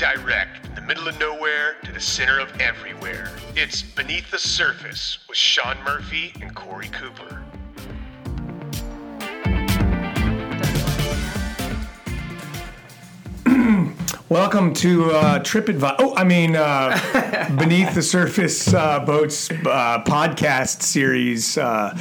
direct from the middle of nowhere to the center of everywhere. It's Beneath the Surface with Sean Murphy and Corey Cooper. Welcome to uh, TripAdvisor. Oh, I mean, uh, Beneath the Surface uh, Boats uh, podcast series. Uh,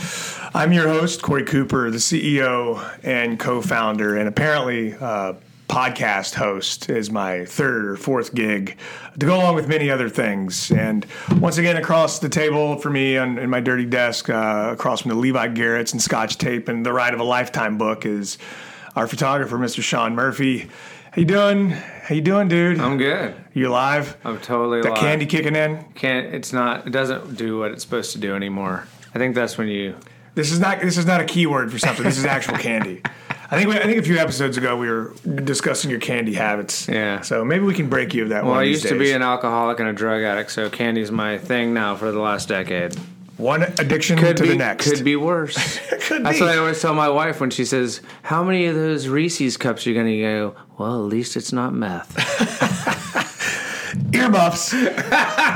I'm your host, Corey Cooper, the CEO and co founder, and apparently uh, podcast host is my third or fourth gig to go along with many other things. And once again, across the table for me on, in my dirty desk, uh, across from the Levi Garrett's and Scotch Tape and the Ride of a Lifetime book, is our photographer, Mr. Sean Murphy. How you doing? How you doing, dude? I'm good. You alive? I'm totally That alive. candy kicking in? can't. It's not. It doesn't do what it's supposed to do anymore. I think that's when you. This is not. This is not a keyword for something. This is actual candy. I think. We, I think a few episodes ago we were discussing your candy habits. Yeah. So maybe we can break you of that. One. Well, I used these to be an alcoholic and a drug addict, so candy's my thing now for the last decade. one addiction Could to be. the next. Could be worse. Could That's be. what I always tell my wife when she says, "How many of those Reese's cups are you gonna go?" Well, at least it's not meth. earmuffs. but,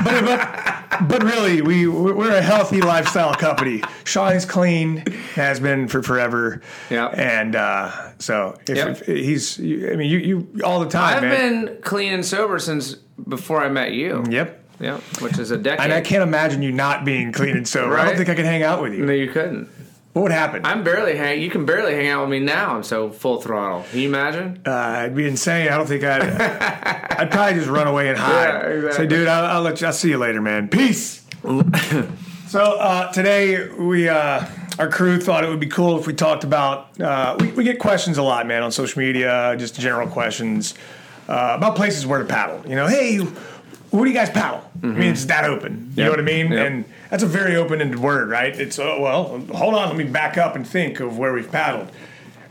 but, but really, we we're a healthy lifestyle company. Sean's clean, has been for forever. Yeah. And uh, so if, Yep. if he's, I mean, you you all the time, I've man. been clean and sober since before I met you. Yep. Yeah, which is a decade. And I can't imagine you not being clean and sober. I don't think I could hang out with you. No, you couldn't. What would happen? I'm barely hang. You can barely hang out with me now. I'm so full throttle. Can you imagine? Uh, it'd be insane. I don't think I'd. I'd probably just run away and hide. Yeah, exactly. Say, dude, I'll, I'll let you. I'll see you later, man. Peace. so uh, today we, uh, our crew thought it would be cool if we talked about. Uh, we, we get questions a lot, man, on social media, just general questions uh, about places where to paddle. You know, hey, where do you guys paddle? I mean, it's that open. You know what I mean? Yep. And that's a very open-ended word, right? It's oh well, hold on, let me back up and think of where we've paddled.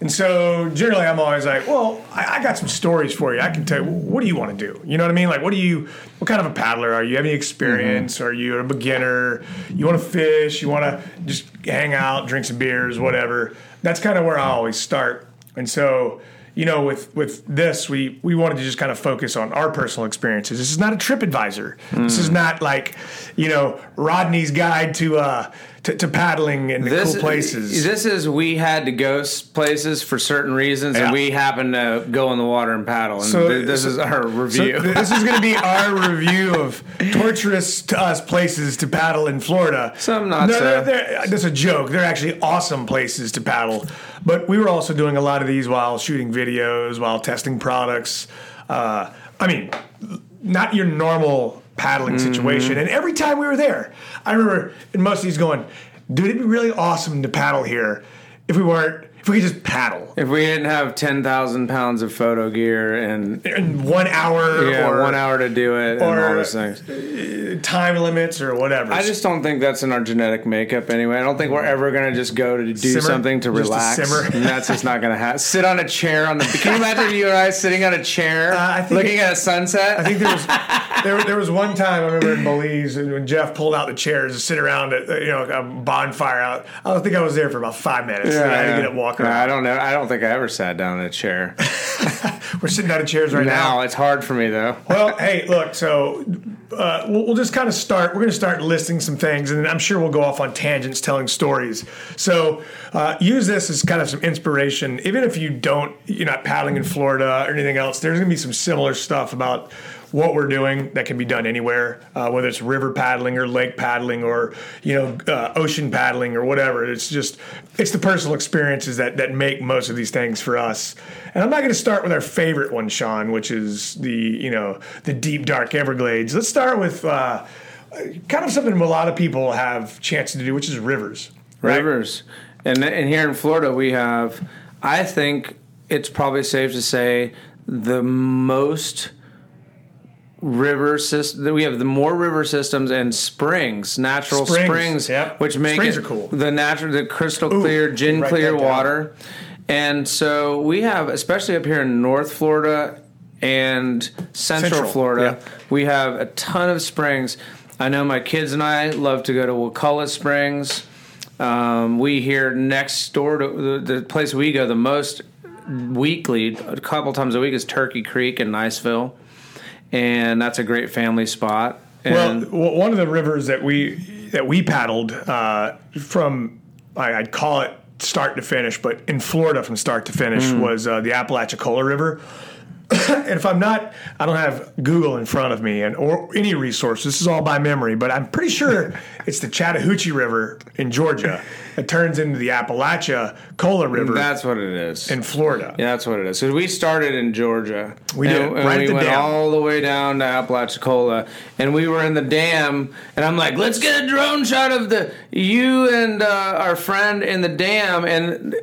And so generally, I'm always like, well, I, I got some stories for you. I can tell you, what do you want to do? You know what I mean? Like, what do you, what kind of a paddler are you? Have any experience? Mm-hmm. Are you a beginner? You want to fish? You want to just hang out, drink some beers, whatever? That's kind of where I always start. And so, you know, with with this, we we wanted to just kind of focus on our personal experiences. This is not a trip advisor. This is not like, you know, Rodney's guide to uh to, to paddling in the cool places. This is we had to go places for certain reasons, Yeah. and we happened to go in the water and paddle. And So- th- this so- is our So review. this is going to be our review of torturous to us places to paddle in Florida. Some not no, so. they're- they're- That's a joke. They're actually awesome places to paddle. But we were also doing a lot of these while shooting videos, while testing products. Uh, I mean, not your normal paddling Mm-hmm. situation. And every time we were there, I remember of these going, dude, it'd be really awesome to paddle here if we weren't, if we could just paddle if we didn't have ten thousand pounds of photo gear and in one hour yeah, or one hour to do it and all those things. time limits or whatever. I just don't think that's in our genetic makeup anyway. I don't think we're ever gonna just go to do Simmer? something to Just to relax. simmer? And that's just not gonna happen. Sit on a chair on the. Can you imagine you and I sitting on a chair, Uh, looking it- at a sunset? I think there was there, there was one time I remember in Belize when Jeff pulled out the chairs to sit around at you know a bonfire out. I don't think I was there for about five minutes. and I had to get up and walk No, around. I don't know. I don't think I ever sat down in a chair. We're sitting out of chairs right now. now it's hard for me though. Well, hey, look. So uh, we'll, we'll just kind of start. We're going to start listing some things, and then I'm sure we'll go off on tangents, telling stories. So uh, use this as kind of some inspiration. Even if you don't, you're not paddling in Florida or anything else. There's going to be some similar stuff about what we're doing that can be done anywhere, uh, whether it's river paddling or lake paddling or you know uh, ocean paddling or whatever. It's just it's the personal experiences that that make most of these things for us. And I'm not going to start with our favorite one, Sean, which is the you know the deep dark Everglades. Let's start with uh, kind of something a lot of people have chance to do, which is rivers. Right? Rivers, and and here in Florida we have. I think it's probably safe to say the most river system. We have the more river systems and springs, natural Springs, springs, yep. which make Springs it cool. the natural, the crystal clear, gin clear water. And so we have, especially up here in North Florida and Central, Central, Florida, yeah. we have a ton of springs. I know my kids and I love to go to Wakulla Springs. Um, we here next door to the, the place we go the most weekly, a couple times a week, is Turkey Creek in Niceville. And that's a great family spot. Well, And w- one of the rivers that we that we paddled uh, from, I, I'd call it start to finish, but in Florida from start to finish Mm. was uh, the Apalachicola River. and if I'm not, I don't have Google in front of me and or any resource. This is all by memory, but I'm pretty sure it's the Chattahoochee River in Georgia. It turns into the Apalachicola River that's what it is. in Florida. Yeah, that's what it is. So we started in Georgia. We and, did, and right we the went dam. all the way down to Apalachicola, and we were in the dam. And I'm like, let's get a drone shot of the you and uh, our friend in the dam. And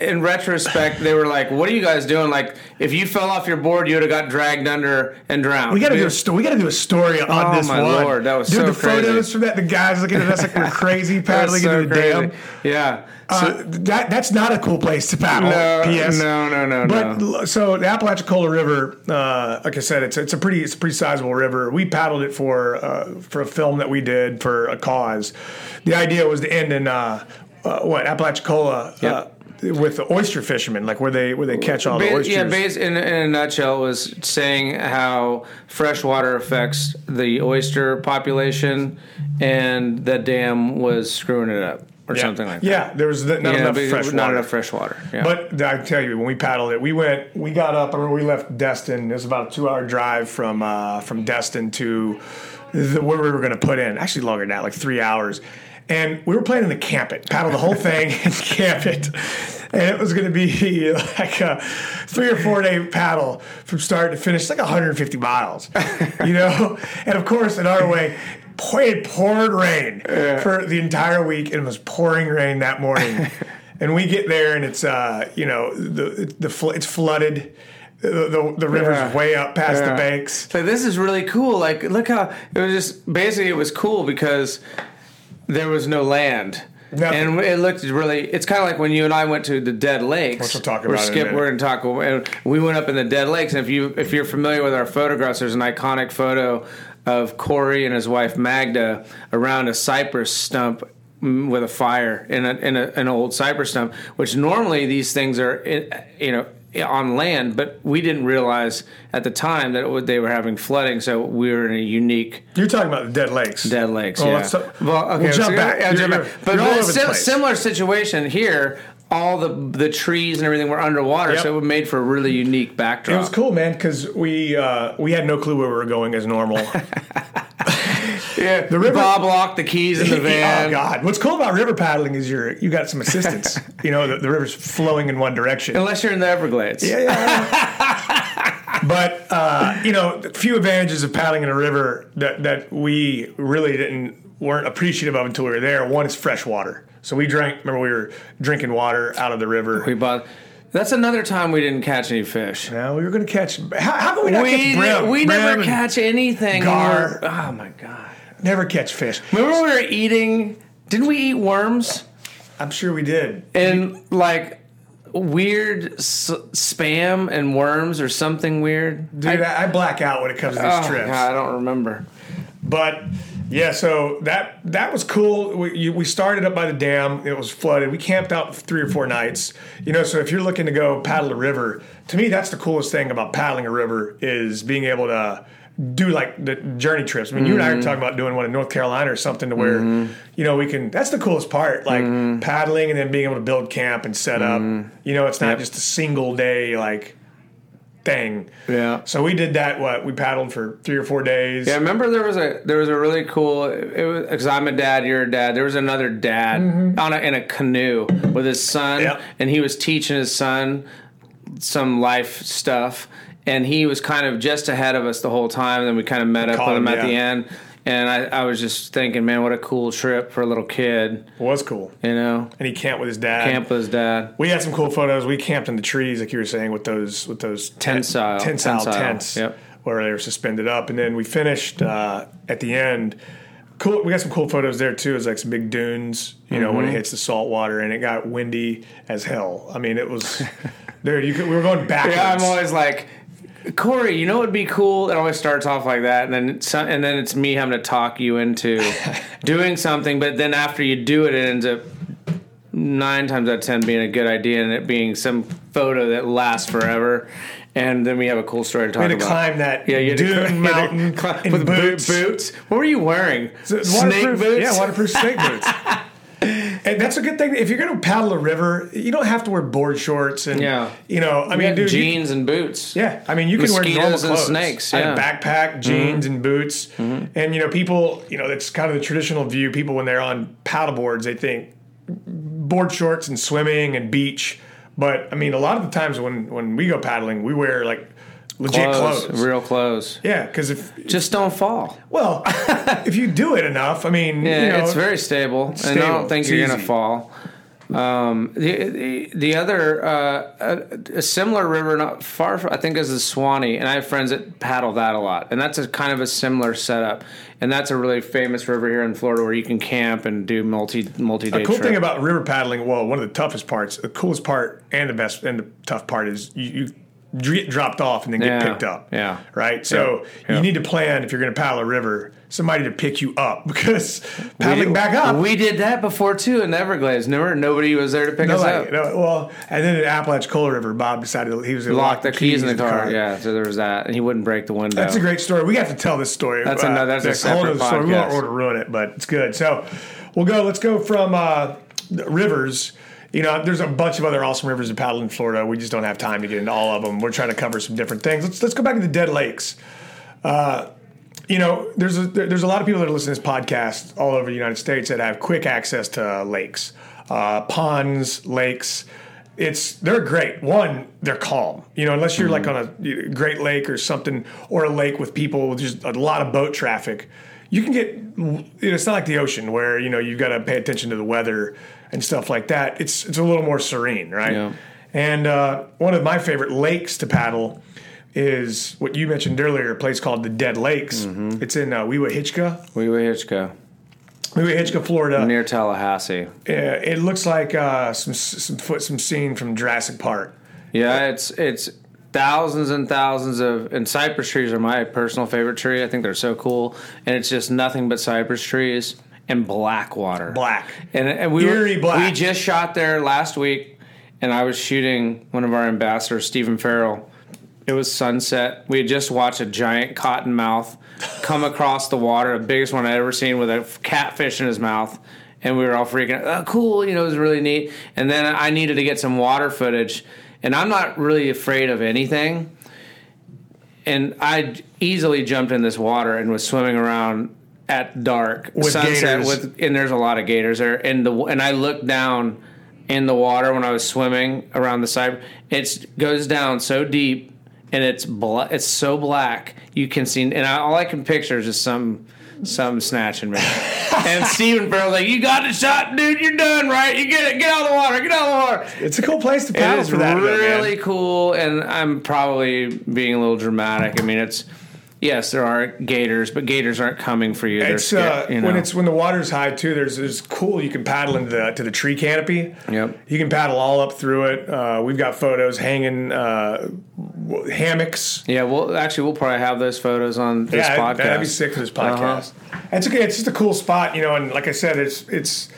in retrospect, they were like, "What are you guys doing? Like, if you fell off your board, you would have got dragged under and drowned." We got to do a sto- we got to do a story on Oh, this my one. Lord, that was Dude, so the crazy. photos from that. The guys looking at us like we're crazy paddling so into the crazy. dam. Yeah. Uh, that that's not a cool place to paddle. No, P.S. no, no, no, But no. so the Apalachicola River, uh, like I said, it's it's a pretty it's a pretty sizable river. We paddled it for uh, for a film that we did for a cause. The idea was to end in uh, uh, what Apalachicola. Yep. Uh, with the oyster fishermen, like where they where they catch all the oysters. yeah, in, in a nutshell, was saying how fresh water affects the oyster population, and the dam was screwing it up, or yeah. something like that. Yeah, there was not Yeah, enough but fresh not water. enough fresh water. Yeah. But I tell you, when we paddled it, we went, we got up, I remember we left Destin. It was about a two-hour drive from uh, from Destin to the, where we were going to put in. Actually, longer than that, like three hours. And we were planning to camp it, paddle the whole thing and camp it. And it was going to be like a three or four day paddle from start to finish, It's like 150 miles, you know. And of course, in our way, it poured rain for the entire week, and it was pouring rain that morning. and we get there, and it's uh, you know the the fl- it's flooded. The, the, the river's Yeah. way up past Yeah. the banks. It's like this is really cool. Like, look how it was just basically it was cool because there was no land. Nothing. And it looked really. It's kind of like when you and I went to the Dead Lakes. Which we'll talk we're about in a skip. We're going to talk. and We went up in the Dead Lakes, and if you if you're familiar with our photographs, there's an iconic photo of Corey and his wife Magda around a cypress stump mm, with a fire in a, in a, an old cypress stump. Which normally these things are, in, you know. Eh, on land, but we didn't realize at the time that it would, they were having flooding, so we were in a unique You're talking about the Dead Lakes. Dead Lakes. Oh, yeah. let's uh, well, okay. we'll jump so- back. jump back. But, but sim- similar situation here. All the the trees and everything were underwater, Yep. so it made for a really unique backdrop. It was cool, man, because we uh, we had no clue where we were going as normal. Yeah, The river- Bob locked the keys in the van. oh God! What's cool about river paddling is you're you got some assistance. you know, the, the river's flowing in one direction. Unless you're in the Everglades. Yeah, yeah. but uh, you know, the few advantages of paddling in a river that that we really didn't weren't appreciative of until we were there. One is fresh water. So we drank. Remember, we were drinking water out of the river. We bought. That's another time we didn't catch any fish. now we were going to catch. How, how can we not We catch brim? we Brim never catch anything. gar. We were- oh my god! Never catch fish. Remember we were eating? Didn't we eat worms? I'm sure we did. and like weird s- spam and worms or something weird. Dude, I, I black out when it comes to these oh trips. God, I don't remember. But yeah, so that that was cool. We, you, we started up by the dam. It was flooded. We camped out for three or four nights. You know, so if you're looking to go paddle a river, to me that's the coolest thing about paddling a river is being able to do like the journey trips. I mean, you and I are mm-hmm. talking about doing one in North Carolina or something to where mm-hmm. you know we can. That's the coolest part, like mm-hmm. paddling and then being able to build camp and set up. You know, it's not Yep. just a single day like thing. Yeah. So we did that. What we paddled for three or four days. Yeah, I remember there was a there was a really cool. It was because I'm a dad, you're a dad. There was another dad mm-hmm. on a, in a canoe with his son, Yep. and he was teaching his son some life stuff, and he was kind of just ahead of us the whole time. And then we kind of met up with him him, at the end, and I, I was just thinking, man, what a cool trip for a little kid, It was cool. you know, and he camped with his dad. camp with his dad. We had some cool photos. We camped in the trees, like you were saying, with those with those Tentsile. tentsile, Tentsile, tents, yep. where they were suspended up. And then we finished uh, at the end. Cool. We got some cool photos there too. It's like some big dunes, you know, Mm-hmm. when it hits the salt water, and it got windy as hell. I mean, it was, dude. You could, we were going backwards. Yeah, I'm always like, Corey, you know what would be cool? It always starts off like that, and then some, and then it's me having to talk you into doing something. But then after you do it, it ends up nine times out of ten being a good idea, and it being some photo that lasts forever. And then we have a cool story to talk We had to about. climb that yeah, you had to dune climb- you had to mountain climb with boots. boot boots. What were you wearing? Snake boots. Yeah, waterproof snake boots. And that's a good thing. If you're going to paddle a river, you don't have to wear board shorts and Yeah. you know. I We mean, dude, you- jeans and boots. yeah, I mean, you can wear normal Mosquitoes and clothes, snakes, I had a yeah. Mm-hmm. backpack, jeans, and boots, and you know, people. You know, that's kind of the traditional view. People when they're on paddle boards, they think board shorts and swimming and beach. But I mean, a lot of the times when when we go paddling, we wear like legit Clothes, clothes. real clothes. Yeah, because if Just don't fall. well, if you do it enough, I mean, Yeah, you know, it's very stable, and I don't think It's you're going to fall. Um, the, the the other uh, a, a similar river not far from, I think is the Suwannee, and I have friends that paddle that a lot, and that's a kind of a similar setup, and that's a really famous river here in Florida where you can camp and do multi multi day. The cool trip. thing about river paddling, well, one of the toughest parts, the coolest part, and the best and the tough part is you, you dropped off and then get Yeah, picked up. yeah. Right. So yeah. you need to plan if you're going to paddle a river, somebody to pick you up because paddling we, back up. We did that before too in the Everglades. Never, nobody was there to pick us up. no, well, and then at Apalachicola River, Bob decided he was going to Lock the keys in the car. Yeah, so there was that, and he wouldn't break the window. That's a great story. We have to tell this story. That's another- that's a separate other story. We won't want to ruin it, but it's good. So we'll go. Let's go from uh, rivers. You know, there's a bunch of other awesome rivers to paddle in Florida. We just don't have time to get into all of them. We're trying to cover some different things. Let's let's go back to the Dead Lakes. Uh, you know, there's a there's a lot of people that listen to this podcast all over the United States that have quick access to lakes, uh, ponds, lakes. It's they're great. One, they're calm. You know, unless you're like on a Great Lake or something, or a lake with people with just a lot of boat traffic, you can get. You know, It's not like the ocean where you know you've got to pay attention to the weather and stuff like that. It's it's a little more serene, right? Yeah. And uh, one of my favorite lakes to paddle is what you mentioned earlier, a place called the Dead Lakes. It's in uh, Wewahitchka, we were Hitchco Wewahitchka, Florida. near Tallahassee. Uh, it looks like uh, some some foot some scene from Jurassic Park. Yeah, it's it's thousands and thousands of and cypress trees are my personal favorite tree. I think they're so cool, and it's just nothing but cypress trees and black water. Black. and, and we Eerie were, black. we just shot there last week, and I was shooting one of our ambassadors, Stephen Farrell. It was sunset. We had just watched a giant cottonmouth come across the water, the biggest one I'd ever seen, with a catfish in his mouth. And we were all freaking out. Oh, cool. You know, it was really neat. And then I needed to get some water footage. And I'm not really afraid of anything. And I easily jumped in this water and was swimming around at dark, With sunset, gators. with and there's a lot of gators there. And the and I looked down in the water when I was swimming around the side. It goes down so deep, and it's bla- it's so black you can see. And I, all I can picture is just some some snatching me. and Stephen Farrell's like, "You got the shot, dude. You're done, right? You get it. Get out of the water. Get out of the water." It's a cool place to paddle for that. event, really cool, and I'm probably being a little dramatic. I mean, it's yes, there are gators, but gators aren't coming for you. It's uh, you know. when it's when the water's high too. There's there's cool. You can paddle into the to the tree canopy. Yep. You can paddle all up through it. Uh, we've got photos hanging uh, hammocks. yeah, well, actually, we'll probably have those photos on this yeah, podcast. that'd be sick for this Uh-huh. podcast. It's okay. It's just a cool spot, you know. And like I said, it's it's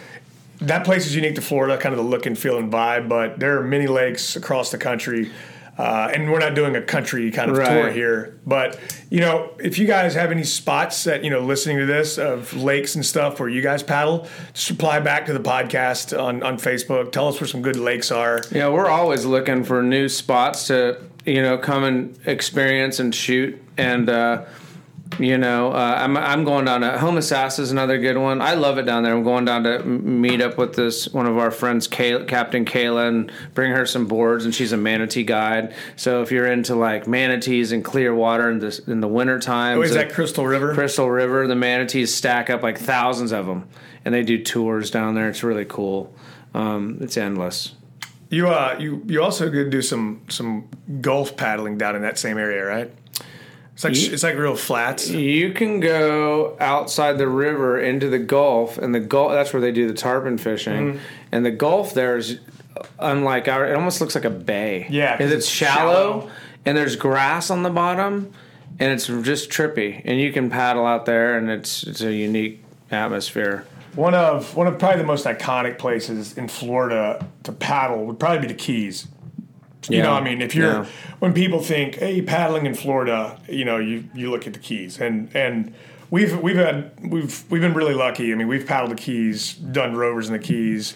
that place is unique to Florida, kind of the look and feel and vibe. But there are many lakes across the country. Uh, and we're not doing a country kind of tour here, but you know, if you guys have any spots that you know, listening to this of lakes and stuff where you guys paddle, just reply back to the podcast on on Facebook. Tell us where some good lakes are. Yeah, we're always looking for new spots to you know come and experience and shoot. And uh, you know, uh, I'm I'm going down to Homosassa is another good one. I love it down there. I'm going down to meet up with this one of our friends, Kay, Captain Kayla, and bring her some boards. And she's a manatee guide. So if you're into like manatees and clear water in the in the winter time, Oh, is that Crystal River? Crystal River. The manatees stack up like thousands of them, and they do tours down there. It's really cool. Um, it's endless. You uh, you you also could do some some Gulf paddling down in that same area, right? It's like Ye- it's like real flats. You can go outside the river into the Gulf, and the Gulf that's where they do the tarpon fishing. Mm-hmm. And the Gulf there is unlike our. It almost looks like a bay. Yeah, because it's, it's shallow, shallow. and there's grass on the bottom, and it's just trippy. And you can paddle out there, and it's it's a unique atmosphere. One of one of probably the most iconic places in Florida to paddle would probably be the Keys. You Yeah. know, I mean, if you're Yeah. when people think, "Hey, paddling in Florida," you know, you you look at the Keys, and and we've we've had we've we've been really lucky. I mean, we've paddled the Keys, done rovers in the Keys,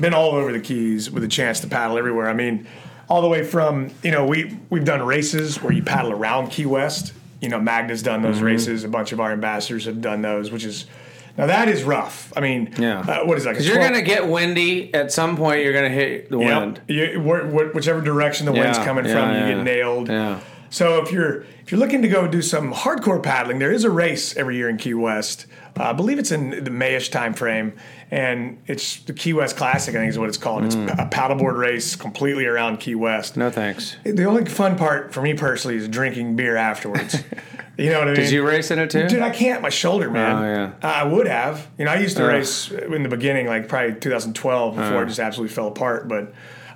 been all over the Keys with a chance to paddle everywhere. I mean, all the way from you know we we've done races where you paddle around Key West. You know, Magda's done those Mm-hmm. races. A bunch of our ambassadors have done those, which is now that is rough. I mean, Yeah. uh, what is that? Because you're going to get windy at some point. You're going to hit the wind. You, wh- wh- whichever direction the wind's coming yeah, from, you yeah. get nailed. Yeah. So if you're if you're looking to go do some hardcore paddling, there is a race every year in Key West. Uh, I believe it's in the Mayish time frame, and it's the Key West Classic. I think is what it's called. It's a paddleboard race completely around Key West. Mm. No thanks. The only fun part for me personally is drinking beer afterwards. you know what I mean? Did you race in it too? Dude, I can't. My shoulder, man. Oh, yeah. I would have. You know, I used to Ugh. race in the beginning, like probably 2012, before it just absolutely fell apart. But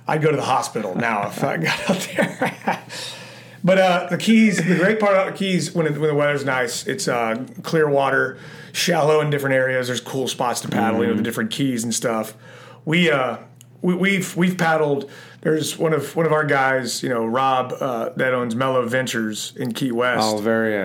I'd go to the hospital now if I got out there. but uh, the Keys, the great part about the Keys, when, it, when the weather's nice, it's uh, clear water, shallow in different areas. There's cool spots to paddle, you know, the different keys and stuff. We, uh, we we've we've paddled. There's one of one of our guys, you know, Rob, uh, that owns Mellow Ventures in Key West.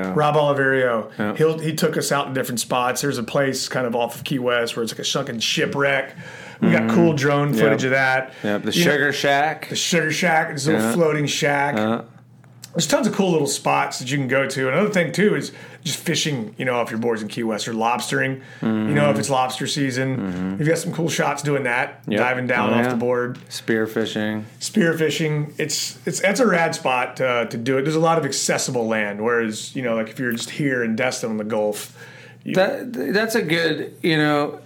Uh, Rob Oliverio. He'll, he took us out in different spots. There's a place kind of off of Key West where it's like a sunken shipwreck. We got cool drone footage of that. yeah, the You know, Sugar Shack. the Sugar Shack. It's a little floating shack. Uh, There's tons of cool little spots that you can go to. Another thing too is just fishing. You know, if your board's in Key West or lobstering. You know, if it's lobster season, you've got some cool shots doing that. Mm-hmm. Yep. Diving down Oh, off yeah. the board spear fishing. spearfishing it's it's that's a rad spot to, to do it there's a lot of accessible land whereas you know like if you're just here in destin in the gulf you, That that's a good, you know,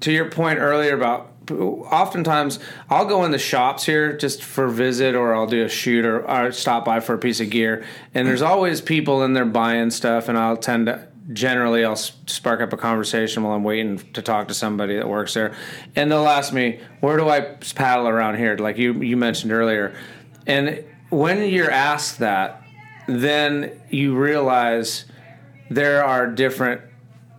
to your point earlier about oftentimes I'll go in the shops here just for visit or I'll do a shoot or, or stop by for a piece of gear and there's always people in there buying stuff and I'll tend to generally I'll spark up a conversation while I'm waiting to talk to somebody that works there. And they'll ask me where do I paddle around here? Like you you mentioned earlier. And when you're asked that then you realize there are different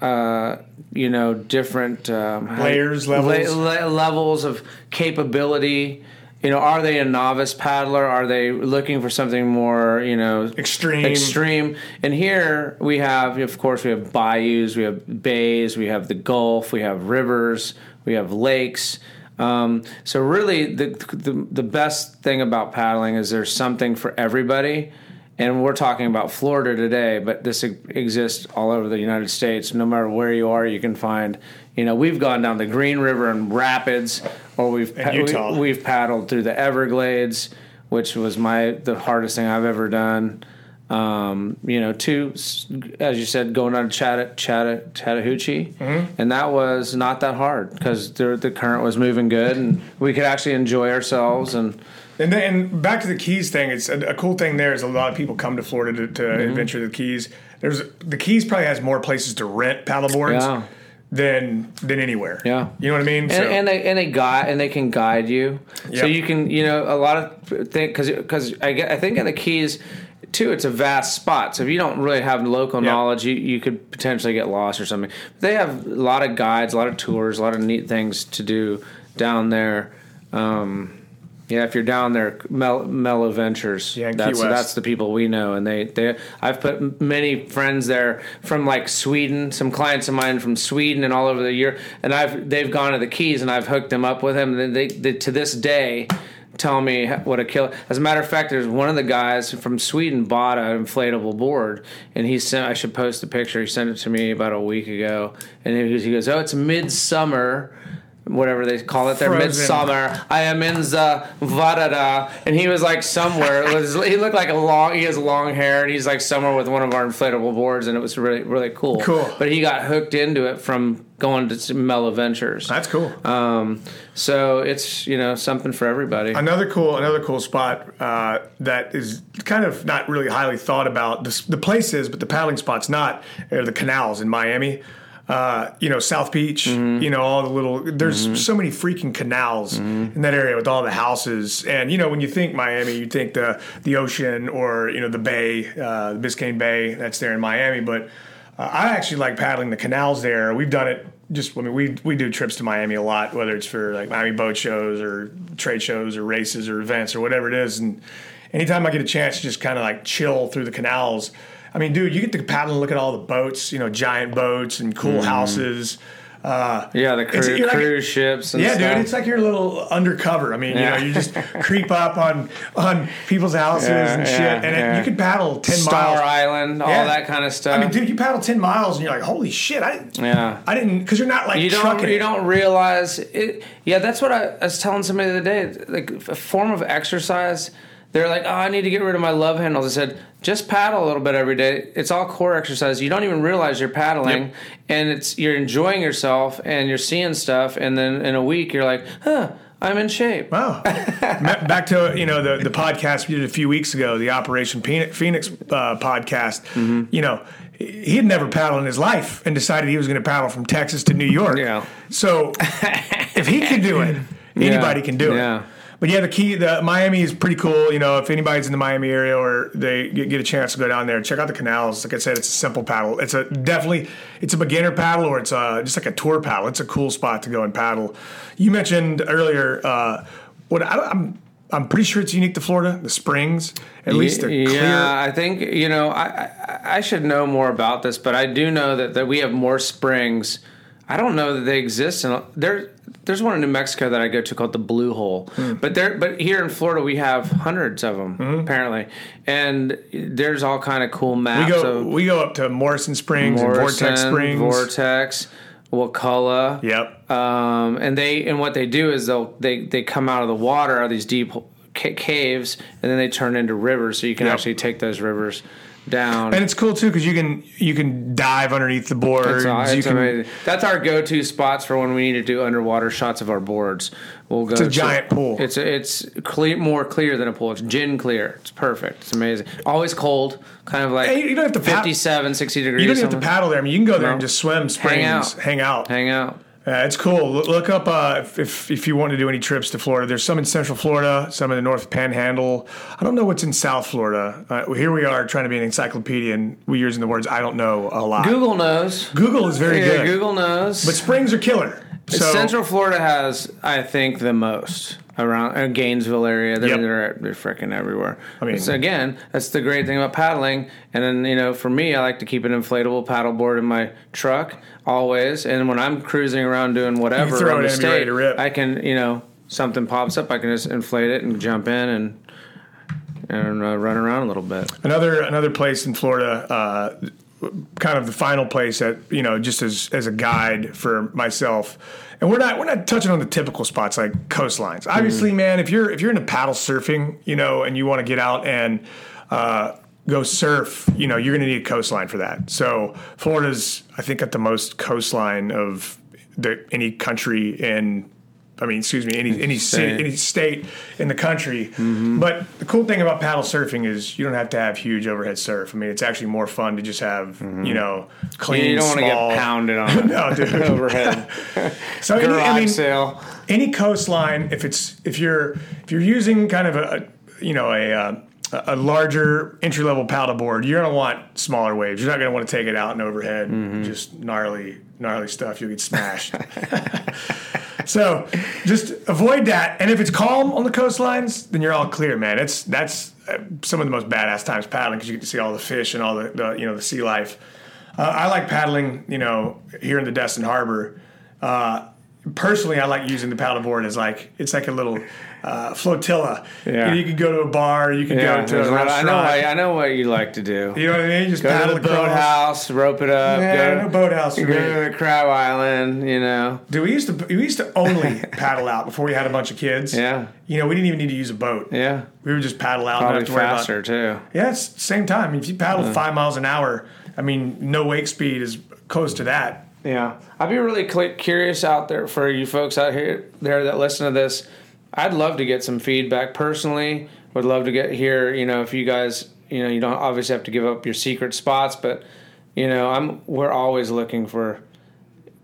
uh, you know different um, Layers, levels. le- levels of capability. You know are they a novice paddler? Are they looking for something more you know Extreme. extreme? And here we have of course we have bayous we have bays we have the gulf we have rivers we have lakes. Um, so really the, the the best thing about paddling is there's something for everybody and we're talking about Florida today, but this exists all over the United States. No matter where you are, you can find. You know, we've gone down the Green River and Rapids, or we've Utah. we, have paddled through the Everglades, which was my the hardest thing I've ever done. Um, you know, to as you said, going on Chatta, Chatta, Chattahoochee, Mm-hmm. and that was not that hard because the, the current was moving good, and we could actually enjoy ourselves and. And then back to the keys thing it's a, a cool thing there is a lot of people come to florida to, to Mm-hmm. adventure the keys there's the keys probably has more places to rent paddleboards Yeah. than than anywhere Yeah. you know what i mean and, and they and they guide and they can guide you, so you can you know a lot of think because because I I think in the Keys too it's a vast spot. So if you don't really have local Yeah. knowledge, you you could potentially get lost or something. They have a lot of guides, a lot of tours, a lot of neat things to do down there. Um, yeah, if you're down there, Mel, Mellow Ventures. Yeah, that's that's the people we know, and they they. I've put many friends there from like Sweden, some clients of mine from Sweden and all over the year, and I've they've gone to the Keys and I've hooked them up with them, And they, they to this day tell me what a killer. As a matter of fact, there's one of the guys from Sweden bought an inflatable board, and he sent. I should post the picture. He sent it to me about a week ago, and he goes, he goes "Oh, it's midsummer." Whatever they call it, there Frozen. midsummer. I am in the Vadada, and he was like somewhere. It was, he looked like a long. He has long hair, and he's like somewhere with one of our inflatable boards, and it was really really cool. Cool. But he got hooked into it from going to Mellow Ventures. that's cool Um, so it's you know something for everybody. Another cool, another cool spot uh, that is kind of not really highly thought about. The, the place is, but the paddling spot's not. Are the canals in Miami. Uh, you know, South Beach. You know, all the little. There's so many freaking canals in that area with all the houses. And you know, when you think Miami, you think the the ocean or you know the bay, uh, the Biscayne Bay that's there in Miami. But uh, I actually like paddling the canals there. We've done it just I mean we we do trips to Miami a lot, whether it's for like Miami boat shows or trade shows or races or events or whatever it is. And anytime I get a chance to just kind of like chill through the canals, I mean, dude, you get to paddle and look at all the boats, you know, giant boats and cool houses. Uh, Yeah, the cru- like- cruise ships. And yeah, stuff. dude, it's like you're a little undercover. I mean, Yeah. you know, you just creep up on on people's houses Yeah, and shit, yeah, and it, you could paddle ten Star miles. Island, all that kind of stuff. I mean, dude, you paddle ten miles, and you're like, holy shit! I yeah. I didn't because you're not like you don't trucking. you it. don't realize it. Yeah, that's what I, I was telling somebody the other day. Like a form of exercise. They're like, oh, I need to get rid of my love handles. I said, just paddle a little bit every day. It's all core exercise. You don't even realize you're paddling, Yep. and it's you're enjoying yourself and you're seeing stuff. And then in a week, you're like, huh, I'm in shape. Wow. Back to you know the the podcast we did a few weeks ago, the Operation Phoenix, uh, podcast. Mm-hmm. You know, he had never paddled in his life and decided he was going to paddle from Texas to New York. Yeah. So if he can do it, anybody can do it. Yeah. But yeah, the key, the Miami is pretty cool. You know, if anybody's in the Miami area or they get, get a chance to go down there, check out the canals. Like I said, it's a simple paddle. It's a definitely it's a beginner paddle or it's a, just like a tour paddle. It's a cool spot to go and paddle. You mentioned earlier uh, what I, I'm. I'm pretty sure it's unique to Florida. The springs, at least they're yeah, clear. Yeah, I think you know I, I I should know more about this, but I do know that, that we have more springs. I don't know that they exist, and there there's one in New Mexico that I go to called the Blue Hole. Hmm. But there, but here in Florida we have hundreds of them Mm-hmm. apparently, and there's all kind of cool maps. We go we go up to Morrison Springs and Vortex Morrison, Springs. Vortex, Wakulla. Yep. Um, and they and what they do is they'll they they come out of the water out of these deep caves, and then they turn into rivers, so you can Yep. actually take those rivers down. And it's cool too because you can you can dive underneath the. It's, can. That's our go-to spots for when we need to do underwater shots of our boards. We'll go. a to- giant pool. It's it's clear, more clear than a pool. It's gin clear. It's perfect. It's amazing. Always cold, kind of like And you don't have to pat- 57, 60 degrees. You don't even have to paddle there. I mean, you can go there No. and just swim, springs, out. hang out. Hang out. Yeah, it's cool. Look, up uh, if, if if you want to do any trips to Florida. There's some in Central Florida, some in the North Panhandle. I don't know what's in South Florida. Uh, here we are trying to be an encyclopedia, and we're using the words I don't know a lot. Google knows. Google is very Yeah, good, Google knows. but springs are killer. So Central Florida has, I think, the most around uh, Gainesville area. They're Yep. they're, they're freaking everywhere. I mean- so again, that's the great thing about paddling. And then you know, for me, I like to keep an inflatable paddleboard in my truck always. And when I'm cruising around doing whatever throw on the in and be ready state. I can you know something pops up, I can just inflate it and jump in and and uh, run around a little bit. Another another place in Florida, uh, kind of the final place that you know, just as as a guide for myself. And we're not we're not touching on the typical spots like coastlines. Obviously, man, if you're if you're into paddle surfing, you know, and you want to get out and uh, go surf, you know, you're going to need a coastline for that. So Florida's, I think, got the most coastline of the any country in. I mean, excuse me, any any city, State. any state in the country. But the cool thing about paddle surfing is you don't have to have huge overhead surf. I mean, it's actually more fun to just have you know clean. You don't want to get pounded on No, dude. overhead So any, I mean, sale. any coastline, if it's if you're if you're using kind of a, a you know a uh, a larger entry level paddleboard, you're gonna want smaller waves. You're not gonna want to take it out and overhead, Mm-hmm. just gnarly gnarly stuff. You'll get smashed. so just avoid that. And if it's calm on the coastlines, then you're all clear, man. It's that's uh, some of the most badass times paddling because you get to see all the fish and all the, the you know the sea life. Uh, I like paddling, you know, here in the Destin Harbor. Uh, personally, I like using the paddleboard as like it's like a little uh, flotilla. Yeah. You, know, you can go to a bar, you can Yeah, go to a lot- I know. I, I know what you like to do. you know what I mean? Just Go paddle to the boathouse, rope it up. Yeah, go, no boathouse Go to the crab island. You know. Dude, we used to we used to only paddle out before we had a bunch of kids. Yeah. You know, we didn't even need to use a boat. Yeah. We would just paddle out. Probably and not have to faster too. Yeah, it's same time. If you paddle five miles an hour, I mean, no wake speed is close to that. Yeah, I'd be really curious out there for you folks out here there that listen to this. I'd love to get some feedback personally. Would love to get here. You know, if you guys, you know, you don't obviously have to give up your secret spots, but you know, I'm we're always looking for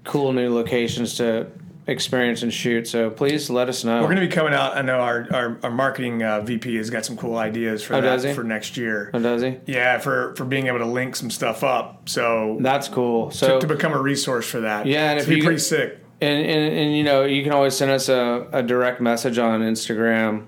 cool new locations to experience and shoot. So please let us know. We're going to be coming out. I know our our, our marketing uh, VP has got some cool ideas for Oh, that for next year. Oh, does he? Yeah, for for being able to link some stuff up. So That's cool. So to become a resource for that. Yeah, and It's if be you- pretty sick. And, and, and you know, you can always send us a, a direct message on Instagram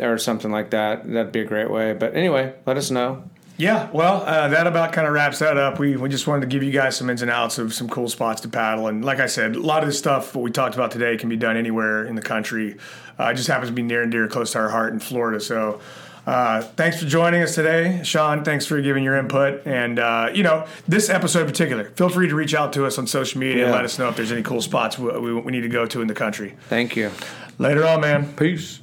or something like that. That'd be a great way. But anyway, let us know. Yeah, well, uh, that about kind of wraps that up. We, we just wanted to give you guys some ins and outs of some cool spots to paddle. And like I said, a lot of this stuff, what we talked about today, can be done anywhere in the country. Uh, it just happens to be near and dear, close to our heart in Florida. So uh, thanks for joining us today. Sean, thanks for giving your input. And, uh, you know, this episode in particular, feel free to reach out to us on social media and let us know if there's any cool spots we, we, we need to go to in the country. Thank you. Later on, man. Peace.